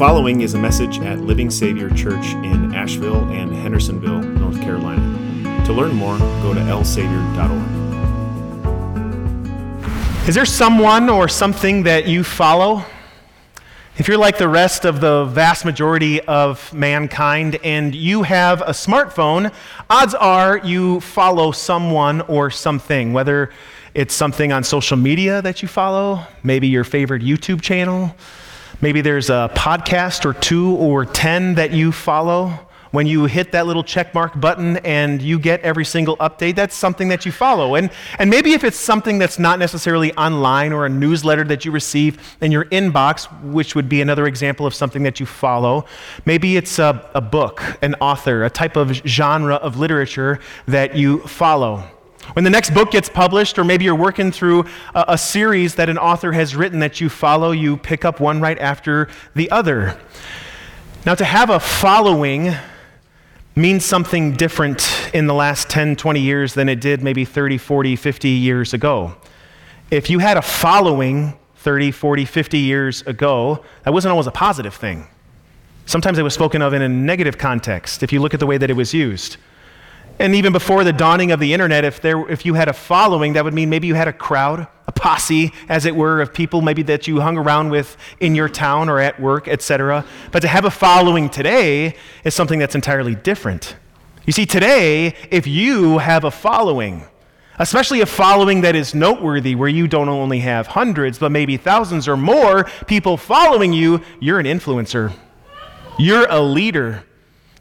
following is a message at Living Savior Church in Asheville and Hendersonville, North Carolina. To learn more, go to lsavior.org. Is there someone or something that you follow? If you're like the rest of the vast majority of mankind and you have a smartphone, odds are you follow someone or something, whether it's something on social media that you follow, maybe your favorite YouTube channel, maybe there's a podcast or two or 10 that you follow when you hit that little check mark button and you get every single update, that's something that you follow. And, and maybe if it's something that's not necessarily online or a newsletter that you receive in your inbox, which would be another example of something that you follow, maybe it's a, a book, an author, a type of genre of literature that you follow. When the next book gets published, or maybe you're working through a, a, series that an author has written that you follow, you pick up one right after the other. Now, to have a following means something different in the last 10, 20 years than it did maybe 30, 40, 50 years ago. If you had a following 30, 40, 50 years ago, that wasn't always a positive thing. Sometimes it was spoken of in a negative context if you look at the way that it was used. And even before the dawning of the internet, if, there, if you had a following, that would mean maybe you had a crowd, a posse, as it were, of people maybe that you hung around with in your town or at work, etc. But to have a following today is something that's entirely different. You see, today, if you have a following, especially a following that is noteworthy, where you don't only have hundreds, but maybe thousands or more people following you, you're an influencer. You're a leader.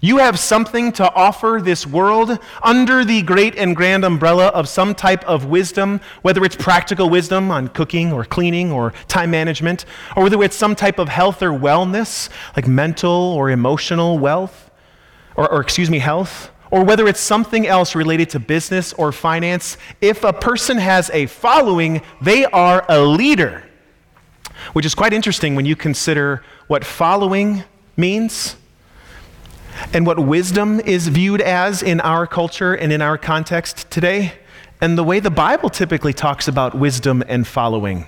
You have something to offer this world under the great and grand umbrella of some type of wisdom, whether it's practical wisdom on cooking or cleaning or time management, or whether it's some type of health or wellness, like mental or emotional wealth, or, or excuse me, health, or whether it's something else related to business or finance. If a person has a following, they are a leader, which is quite interesting when you consider what following means and what wisdom is viewed as in our culture and in our context today, and the way the Bible typically talks about wisdom and following.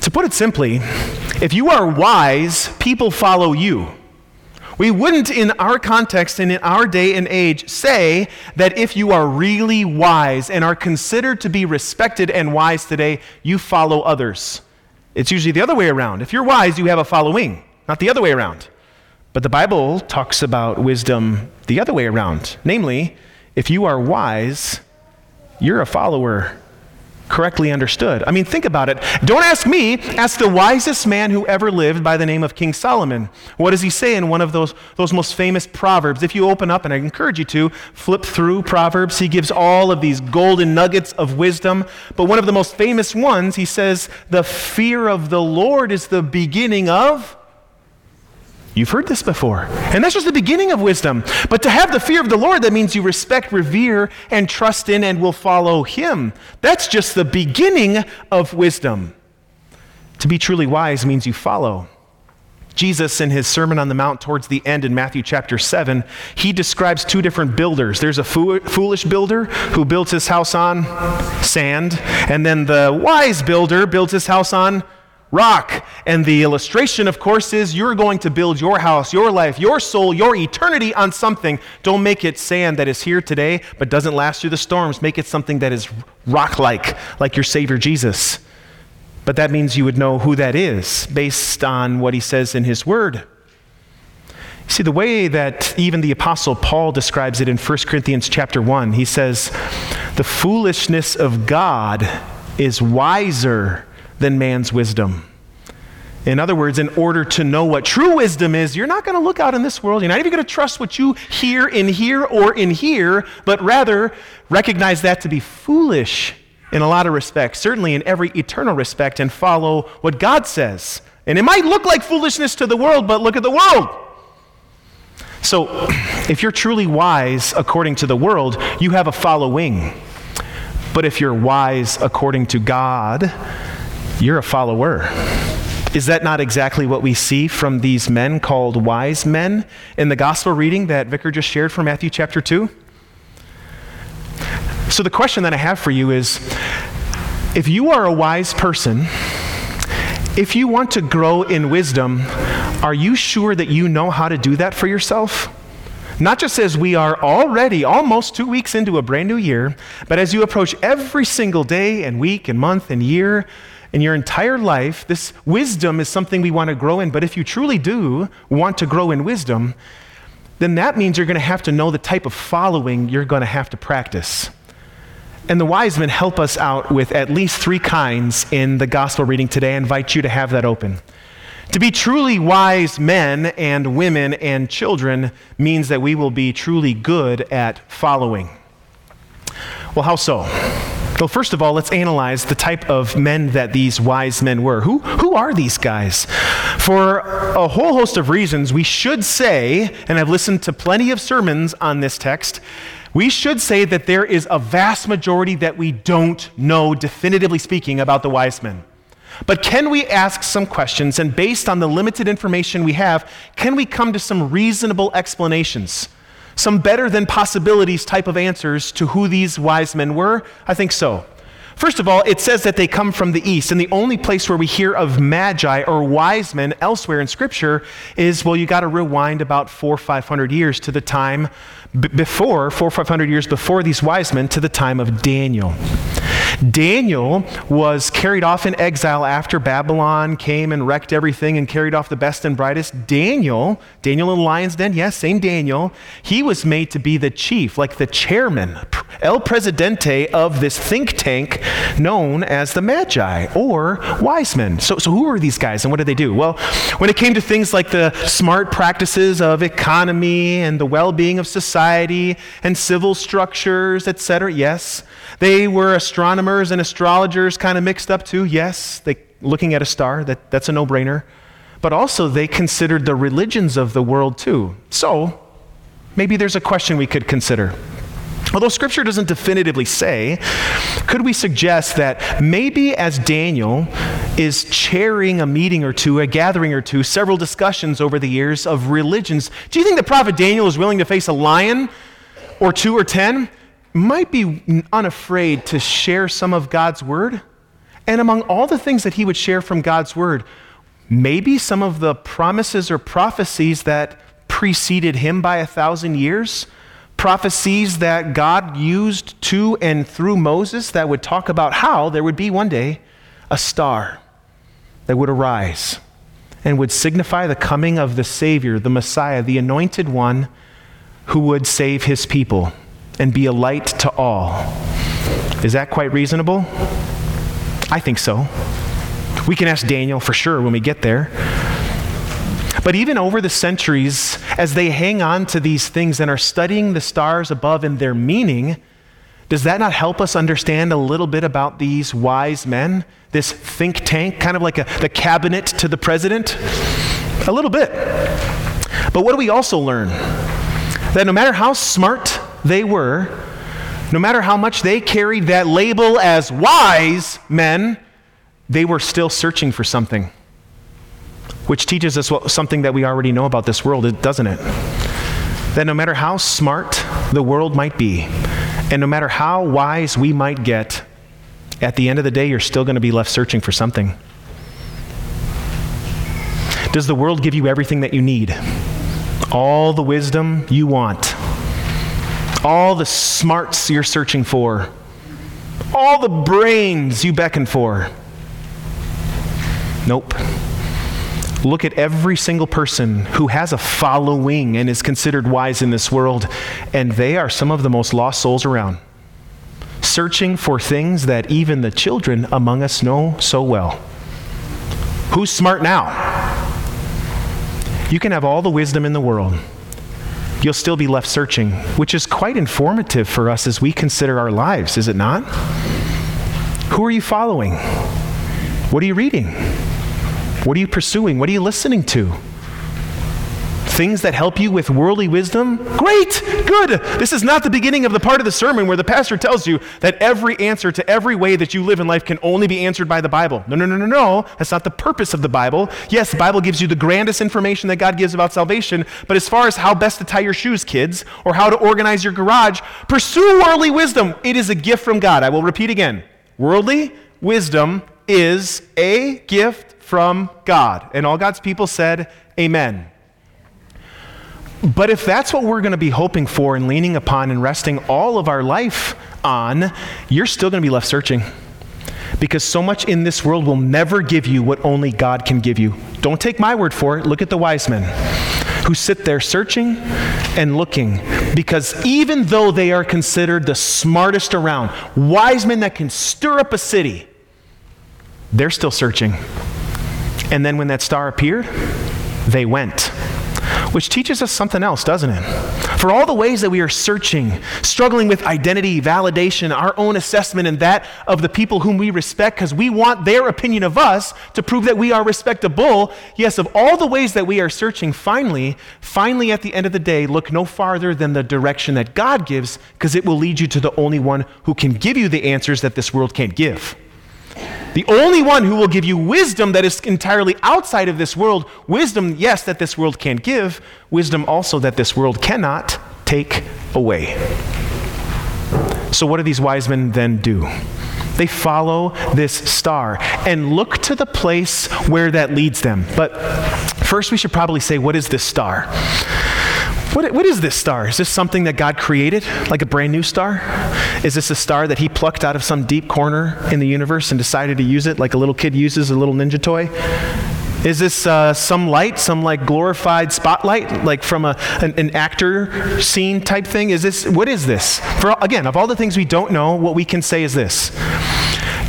To put it simply, if you are wise, people follow you. We wouldn't, in our context and in our day and age, say that if you are really wise and are considered to be respected and wise today, you follow others. It's usually the other way around. If you're wise, you have a following, not the other way around. But the Bible talks about wisdom the other way around. Namely, if you are wise, you're a follower, correctly understood. I mean, think about it. Don't ask me, ask the wisest man who ever lived by the name of King Solomon. What does he say in one of those, those most famous Proverbs? If you open up, and I encourage you to, flip through Proverbs, he gives all of these golden nuggets of wisdom. But one of the most famous ones, he says, The fear of the Lord is the beginning of You've heard this before. And that's just the beginning of wisdom. But to have the fear of the Lord, that means you respect, revere, and trust in and will follow Him. That's just the beginning of wisdom. To be truly wise means you follow. Jesus, in his Sermon on the Mount towards the end in Matthew chapter 7, he describes two different builders. There's a foolish builder who builds his house on sand, and then the wise builder builds his house on rock. And the illustration, of course, is you're going to build your house, your life, your soul, your eternity on something. Don't make it sand that is here today but doesn't last through the storms. Make it something that is rock like, like your Savior Jesus. But that means you would know who that is based on what he says in his word. See, the way that even the Apostle Paul describes it in 1 Corinthians chapter 1, he says, The foolishness of God is wiser than man's wisdom. In other words, in order to know what true wisdom is, you're not going to look out in this world. You're not even going to trust what you hear in here or in here, but rather recognize that to be foolish in a lot of respects, certainly in every eternal respect, and follow what God says. And it might look like foolishness to the world, but look at the world. So, if you're truly wise according to the world, you have a following. But if you're wise according to God, you're a follower. Is that not exactly what we see from these men called wise men in the gospel reading that Vicar just shared from Matthew chapter 2? So, the question that I have for you is if you are a wise person, if you want to grow in wisdom, Are you sure that you know how to do that for yourself? Not just as we are already almost two weeks into a brand new year, but as you approach every single day and week and month and year in your entire life, this wisdom is something we want to grow in. But if you truly do want to grow in wisdom, then that means you're going to have to know the type of following you're going to have to practice. And the wise men help us out with at least three kinds in the gospel reading today. I invite you to have that open. To be truly wise men and women and children means that we will be truly good at following. Well, how so? Well, first of all, let's analyze the type of men that these wise men were. Who, who are these guys? For a whole host of reasons, we should say, and I've listened to plenty of sermons on this text, we should say that there is a vast majority that we don't know, definitively speaking, about the wise men. But can we ask some questions, and based on the limited information we have, can we come to some reasonable explanations? Some better than possibilities type of answers to who these wise men were? I think so. First of all, it says that they come from the east, and the only place where we hear of magi or wise men elsewhere in Scripture is, well, you got to rewind about four or five hundred years to the time b- before, four or five hundred years before these wise men, to the time of Daniel. Daniel was carried off in exile after Babylon came and wrecked everything and carried off the best and brightest. Daniel, Daniel in the lion's den, yes, same Daniel, he was made to be the chief, like the chairman, El Presidente of this think tank known as the Magi or wise men. So, so who are these guys and what did they do? Well, when it came to things like the smart practices of economy and the well being of society and civil structures, etc., yes, they were astronomers and astrologers kind of mixed up too. Yes, they, looking at a star, that, that's a no brainer. But also, they considered the religions of the world too. So, maybe there's a question we could consider. Although Scripture doesn't definitively say, could we suggest that maybe as Daniel is chairing a meeting or two, a gathering or two, several discussions over the years of religions, do you think the prophet Daniel is willing to face a lion or two or ten? might be unafraid to share some of God's word. And among all the things that he would share from God's word, maybe some of the promises or prophecies that preceded him by a thousand years, prophecies that God used to and through Moses that would talk about how there would be one day a star that would arise and would signify the coming of the Savior, the Messiah, the anointed one who would save his people and be a light to all. Is that quite reasonable? I think so. We can ask Daniel for sure when we get there. But even over the centuries, as they hang on to these things and are studying the stars above and their meaning, does that not help us understand a little bit about these wise men? This think tank, kind of like a, the cabinet to the president? A little bit. But what do we also learn? That no matter how smart they were, no matter how much they carried that label as wise men, they were still searching for something. Which teaches us what, something that we already know about this world, doesn't it? That no matter how smart the world might be, and no matter how wise we might get, at the end of the day, you're still going to be left searching for something. Does the world give you everything that you need? All the wisdom you want? all the smarts you're searching for, all the brains you beckon for. Nope. Look at every single person who has a following and is considered wise in this world, and they are some of the most lost souls around, searching for things that even the children among us know so well. Who's smart now? You can have all the wisdom in the world you'll still be left searching, which is quite informative for us as we consider our lives, is it not? Who are you following? What are you reading? What are you pursuing? What are you listening to? things that help you with worldly wisdom? Great, good. This is not the beginning of the part of the sermon where the pastor tells you that every answer to every way that you live in life can only be answered by the Bible. No, no, no, no, no. That's not the purpose of the Bible. Yes, the Bible gives you the grandest information that God gives about salvation, but as far as how best to tie your shoes, kids, or how to organize your garage, pursue worldly wisdom. It is a gift from God. I will repeat again. Worldly wisdom is a gift from God. And all God's people said, Amen. But if that's what we're going to be hoping for and leaning upon and resting all of our life on, you're still going to be left searching. Because so much in this world will never give you what only God can give you. Don't take my word for it. Look at the wise men who sit there searching and looking. Because even though they are considered the smartest around, wise men that can stir up a city, they're still searching. And then when that star appeared, they went which teaches us something else, doesn't it? For all the ways that we are searching, struggling with identity, validation, our own assessment, and that of the people whom we respect, because we want their opinion of us to prove that we are respectable. Yes, of all the ways that we are searching, finally, finally at the end of the day, look no farther than the direction that God gives, because it will lead you to the only one who can give you the answers that this world can't give. The only one who will give you wisdom that is entirely outside of this world, wisdom, yes, that this world can't give, wisdom also that this world cannot take away. So, what do these wise men then do? They follow this star and look to the place where that leads them. But first, we should probably say, what is this star? What, what is this star? Is this something that God created, like a brand new star? Is this a star that He plucked out of some deep corner in the universe and decided to use it like a little kid uses a little ninja toy? Is this uh, some light, some like glorified spotlight, like from a, an, an, actor scene type thing? Is this, what is this? For, again, of all the things we don't know, what we can say is this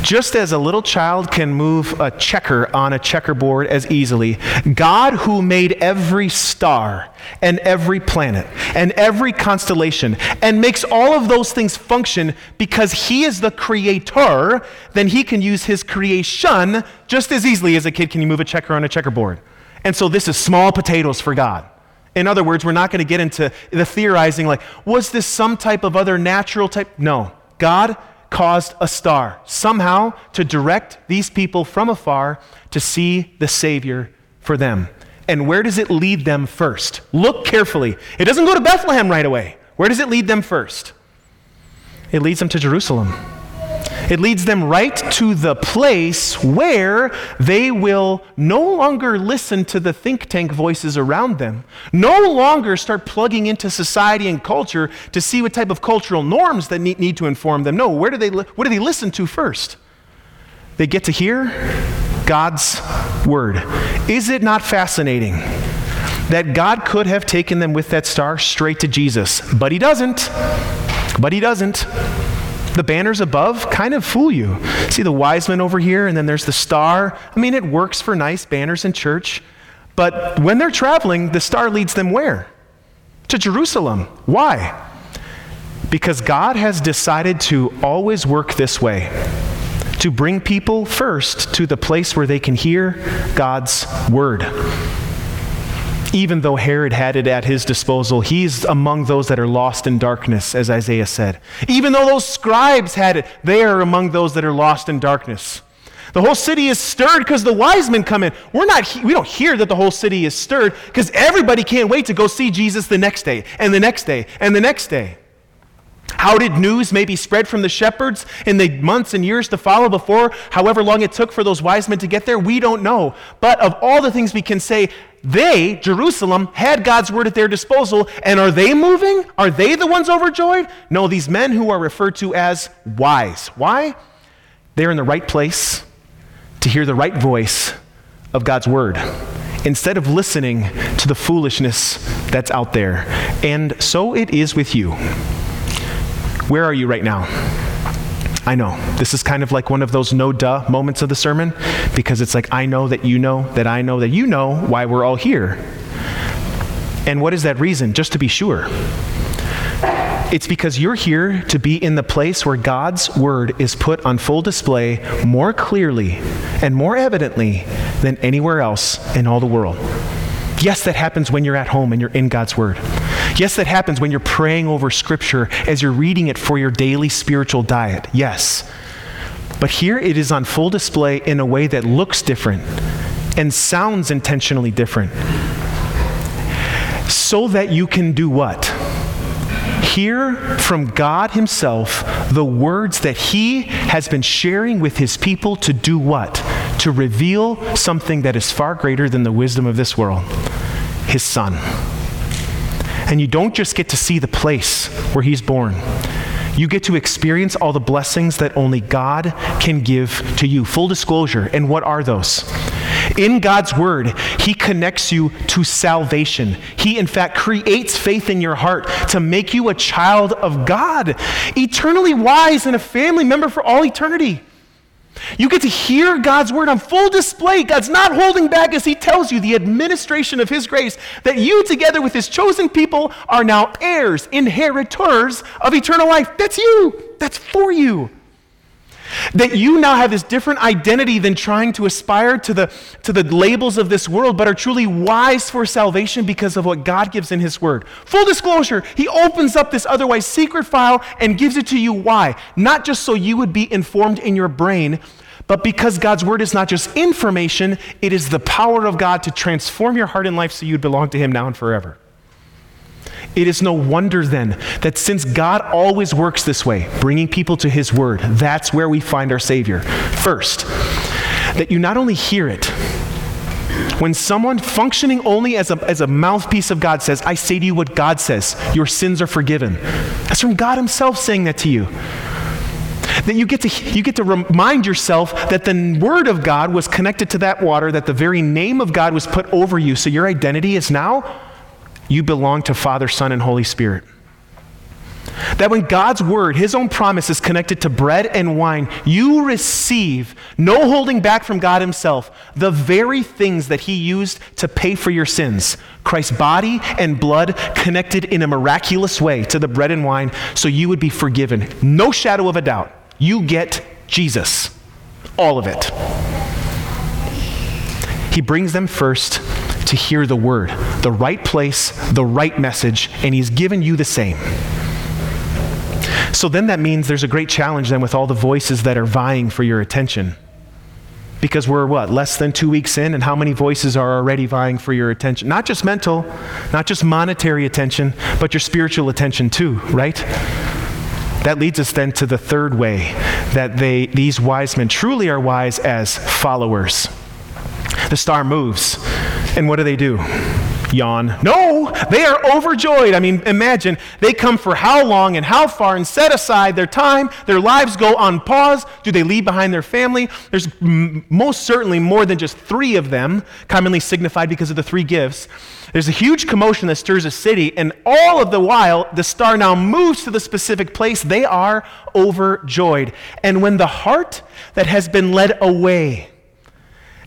just as a little child can move a checker on a checkerboard as easily, God, who made every star and every planet and every constellation and makes all of those things function because He is the creator, then He can use His creation just as easily as a kid can move a checker on a checkerboard. And so this is small potatoes for God. In other words, we're not going to get into the theorizing like, was this some type of other natural type? No. God caused a star somehow to direct these people from afar to see the Savior for them. And where does it lead them first? Look carefully. It doesn't go to Bethlehem right away. Where does it lead them first? It leads them to Jerusalem. It leads them right to the place where they will no longer listen to the think tank voices around them, no longer start plugging into society and culture to see what type of cultural norms that need, need to inform them. No, where do they, what do they listen to first? They get to hear God's word. Is it not fascinating? that God could have taken them with that star straight to Jesus, but he doesn't. But he doesn't. The banners above kind of fool you. See the wise men over here, and then there's the star. I mean, it works for nice banners in church, but when they're traveling, the star leads them where? To Jerusalem. Why? Because God has decided to always work this way to bring people first to the place where they can hear God's word even though Herod had it at his disposal, he's among those that are lost in darkness, as Isaiah said. Even though those scribes had it, they are among those that are lost in darkness. The whole city is stirred because the wise men come in. We're not, we don't hear that the whole city is stirred because everybody can't wait to go see Jesus the next day and the next day and the next day. How did news maybe spread from the shepherds in the months and years to follow before, however long it took for those wise men to get there? We don't know. But of all the things we can say, they, Jerusalem, had God's word at their disposal, and are they moving? Are they the ones overjoyed? No, these men who are referred to as wise. Why? They're in the right place to hear the right voice of God's word instead of listening to the foolishness that's out there. And so it is with you. Where are you right now? I know. This is kind of like one of those no duh moments of the sermon because it's like, I know that you know that I know that you know why we're all here. And what is that reason? Just to be sure. It's because you're here to be in the place where God's word is put on full display more clearly and more evidently than anywhere else in all the world. Yes, that happens when you're at home and you're in God's word. Yes, that happens when you're praying over Scripture as you're reading it for your daily spiritual diet. Yes. But here it is on full display in a way that looks different and sounds intentionally different. So that you can do what? Hear from God Himself the words that He has been sharing with His people to do what? To reveal something that is far greater than the wisdom of this world his son. And you don't just get to see the place where he's born, you get to experience all the blessings that only God can give to you. Full disclosure. And what are those? In God's word, He connects you to salvation. He, in fact, creates faith in your heart to make you a child of God, eternally wise and a family member for all eternity. You get to hear God's word on full display. God's not holding back as He tells you the administration of His grace that you, together with His chosen people, are now heirs, inheritors of eternal life. That's you. That's for you. That you now have this different identity than trying to aspire to the, to the labels of this world, but are truly wise for salvation because of what God gives in His Word. Full disclosure, He opens up this otherwise secret file and gives it to you. Why? Not just so you would be informed in your brain, but because God's Word is not just information, it is the power of God to transform your heart and life so you'd belong to Him now and forever. It is no wonder then that since God always works this way, bringing people to His Word, that's where we find our Savior. First, that you not only hear it, when someone functioning only as a, as a mouthpiece of God says, I say to you what God says, your sins are forgiven. That's from God Himself saying that to you. That you get to, you get to remind yourself that the Word of God was connected to that water, that the very name of God was put over you. So your identity is now you belong to Father, Son, and Holy Spirit. That when God's word, his own promise, is connected to bread and wine, you receive, no holding back from God himself, the very things that he used to pay for your sins Christ's body and blood connected in a miraculous way to the bread and wine, so you would be forgiven. No shadow of a doubt. You get Jesus. All of it. He brings them first to hear the word, the right place, the right message, and He's given you the same. So then that means there's a great challenge then with all the voices that are vying for your attention. Because we're what, less than two weeks in, and how many voices are already vying for your attention? Not just mental, not just monetary attention, but your spiritual attention too, right? That leads us then to the third way that they, these wise men truly are wise as followers. The star moves. And what do they do? Yawn. No, they are overjoyed. I mean, imagine they come for how long and how far and set aside their time. Their lives go on pause. Do they leave behind their family? There's m- most certainly more than just three of them, commonly signified because of the three gifts. There's a huge commotion that stirs a city, and all of the while, the star now moves to the specific place. They are overjoyed. And when the heart that has been led away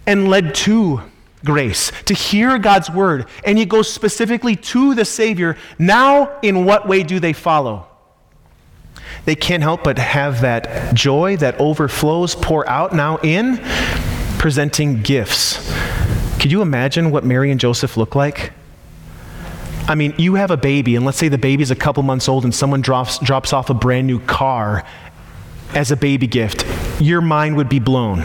and led to grace, to hear God's word, and he goes specifically to the Savior. Now, in what way do they follow? They can't help but have that joy that overflows, pour out now in presenting gifts. Could you imagine what Mary and Joseph look like? I mean, you have a baby, and let's say the baby's a couple months old, and someone drops, drops off a brand new car as a baby gift. Your mind would be blown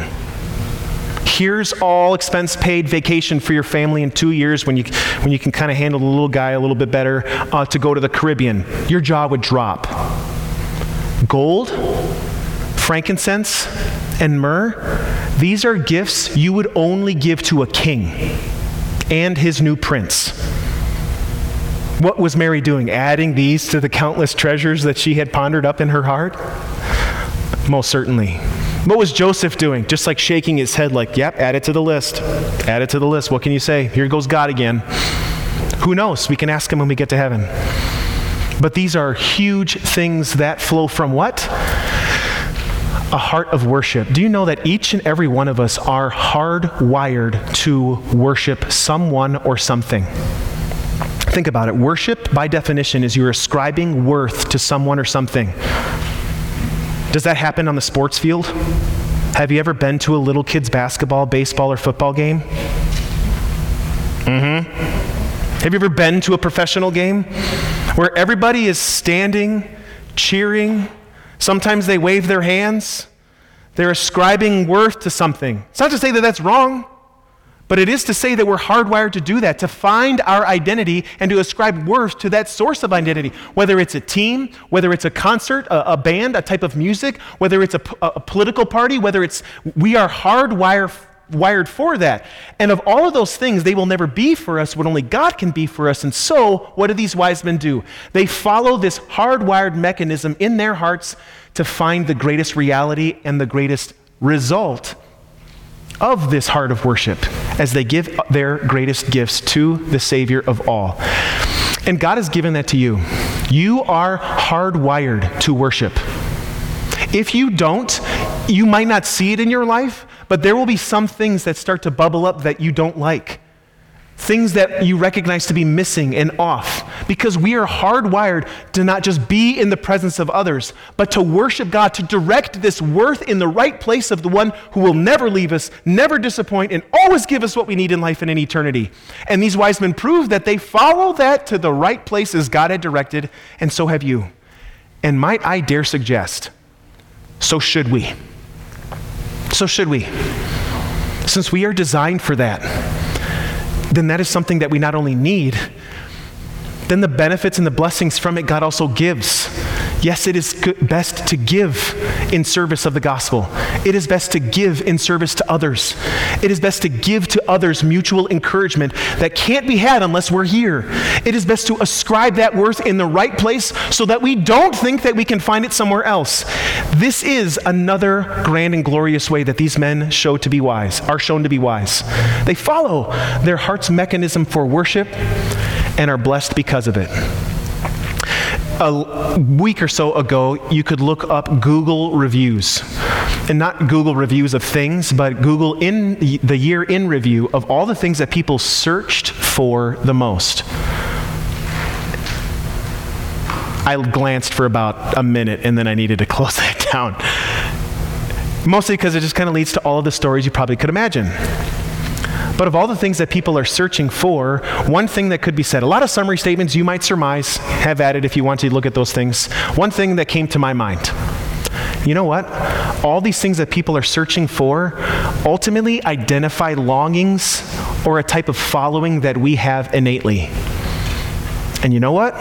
here's all expense paid vacation for your family in two years when you, when you can kind of handle the little guy a little bit better uh, to go to the Caribbean. Your jaw would drop. Gold, frankincense, and myrrh, these are gifts you would only give to a king and his new prince. What was Mary doing? Adding these to the countless treasures that she had pondered up in her heart? Most certainly. What was Joseph doing? Just like shaking his head, like, yep, add it to the list. Add it to the list. What can you say? Here goes God again. Who knows? We can ask him when we get to heaven. But these are huge things that flow from what? A heart of worship. Do you know that each and every one of us are hardwired to worship someone or something? Think about it. Worship, by definition, is you're ascribing worth to someone or something. Does that happen on the sports field? Have you ever been to a little kid's basketball, baseball, or football game? Mm hmm. Have you ever been to a professional game where everybody is standing, cheering? Sometimes they wave their hands. They're ascribing worth to something. It's not to say that that's wrong. But it is to say that we're hardwired to do that, to find our identity and to ascribe worth to that source of identity, whether it's a team, whether it's a concert, a, a band, a type of music, whether it's a, a, political party, whether it's, we are hardwired, wired for that. And of all of those things, they will never be for us what only God can be for us. And so, what do these wise men do? They follow this hardwired mechanism in their hearts to find the greatest reality and the greatest result of this heart of worship as they give their greatest gifts to the Savior of all. And God has given that to you. You are hardwired to worship. If you don't, you might not see it in your life, but there will be some things that start to bubble up that you don't like. Things that you recognize to be missing and off. Because we are hardwired to not just be in the presence of others, but to worship God, to direct this worth in the right place of the one who will never leave us, never disappoint, and always give us what we need in life and in eternity. And these wise men prove that they follow that to the right place as God had directed, and so have you. And might I dare suggest, so should we. So should we. Since we are designed for that, then that is something that we not only need, then the benefits and the blessings from it God also gives. Yes, it is best to give in service of the gospel. It is best to give in service to others. It is best to give to others mutual encouragement that can't be had unless we're here. It is best to ascribe that worth in the right place so that we don't think that we can find it somewhere else. This is another grand and glorious way that these men show to be wise, are shown to be wise. They follow their heart's mechanism for worship and are blessed because of it a week or so ago, you could look up Google reviews. And not Google reviews of things, but Google in the year in review of all the things that people searched for the most. I glanced for about a minute and then I needed to close that down. Mostly because it just kind of leads to all of the stories you probably could imagine. But of all the things that people are searching for, one thing that could be said, a lot of summary statements you might surmise, have added if you want to look at those things. One thing that came to my mind you know what? All these things that people are searching for ultimately identify longings or a type of following that we have innately. And you know what?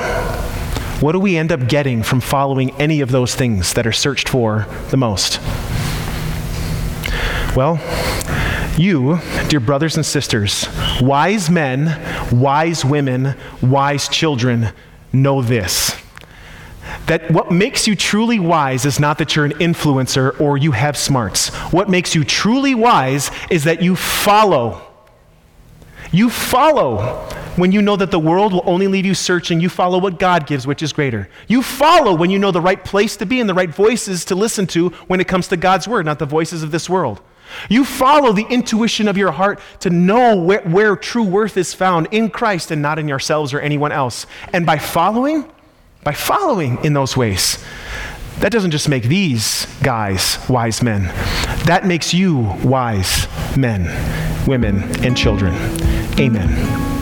What do we end up getting from following any of those things that are searched for the most? Well, you, dear brothers and sisters, wise men, wise women, wise children, know this that what makes you truly wise is not that you're an influencer or you have smarts. What makes you truly wise is that you follow. You follow when you know that the world will only leave you searching. You follow what God gives, which is greater. You follow when you know the right place to be and the right voices to listen to when it comes to God's word, not the voices of this world. You follow the intuition of your heart to know where, where, true worth is found in Christ and not in yourselves or anyone else. And by following, by following in those ways, that doesn't just make these guys wise men, that makes you wise men, women, and children. Amen.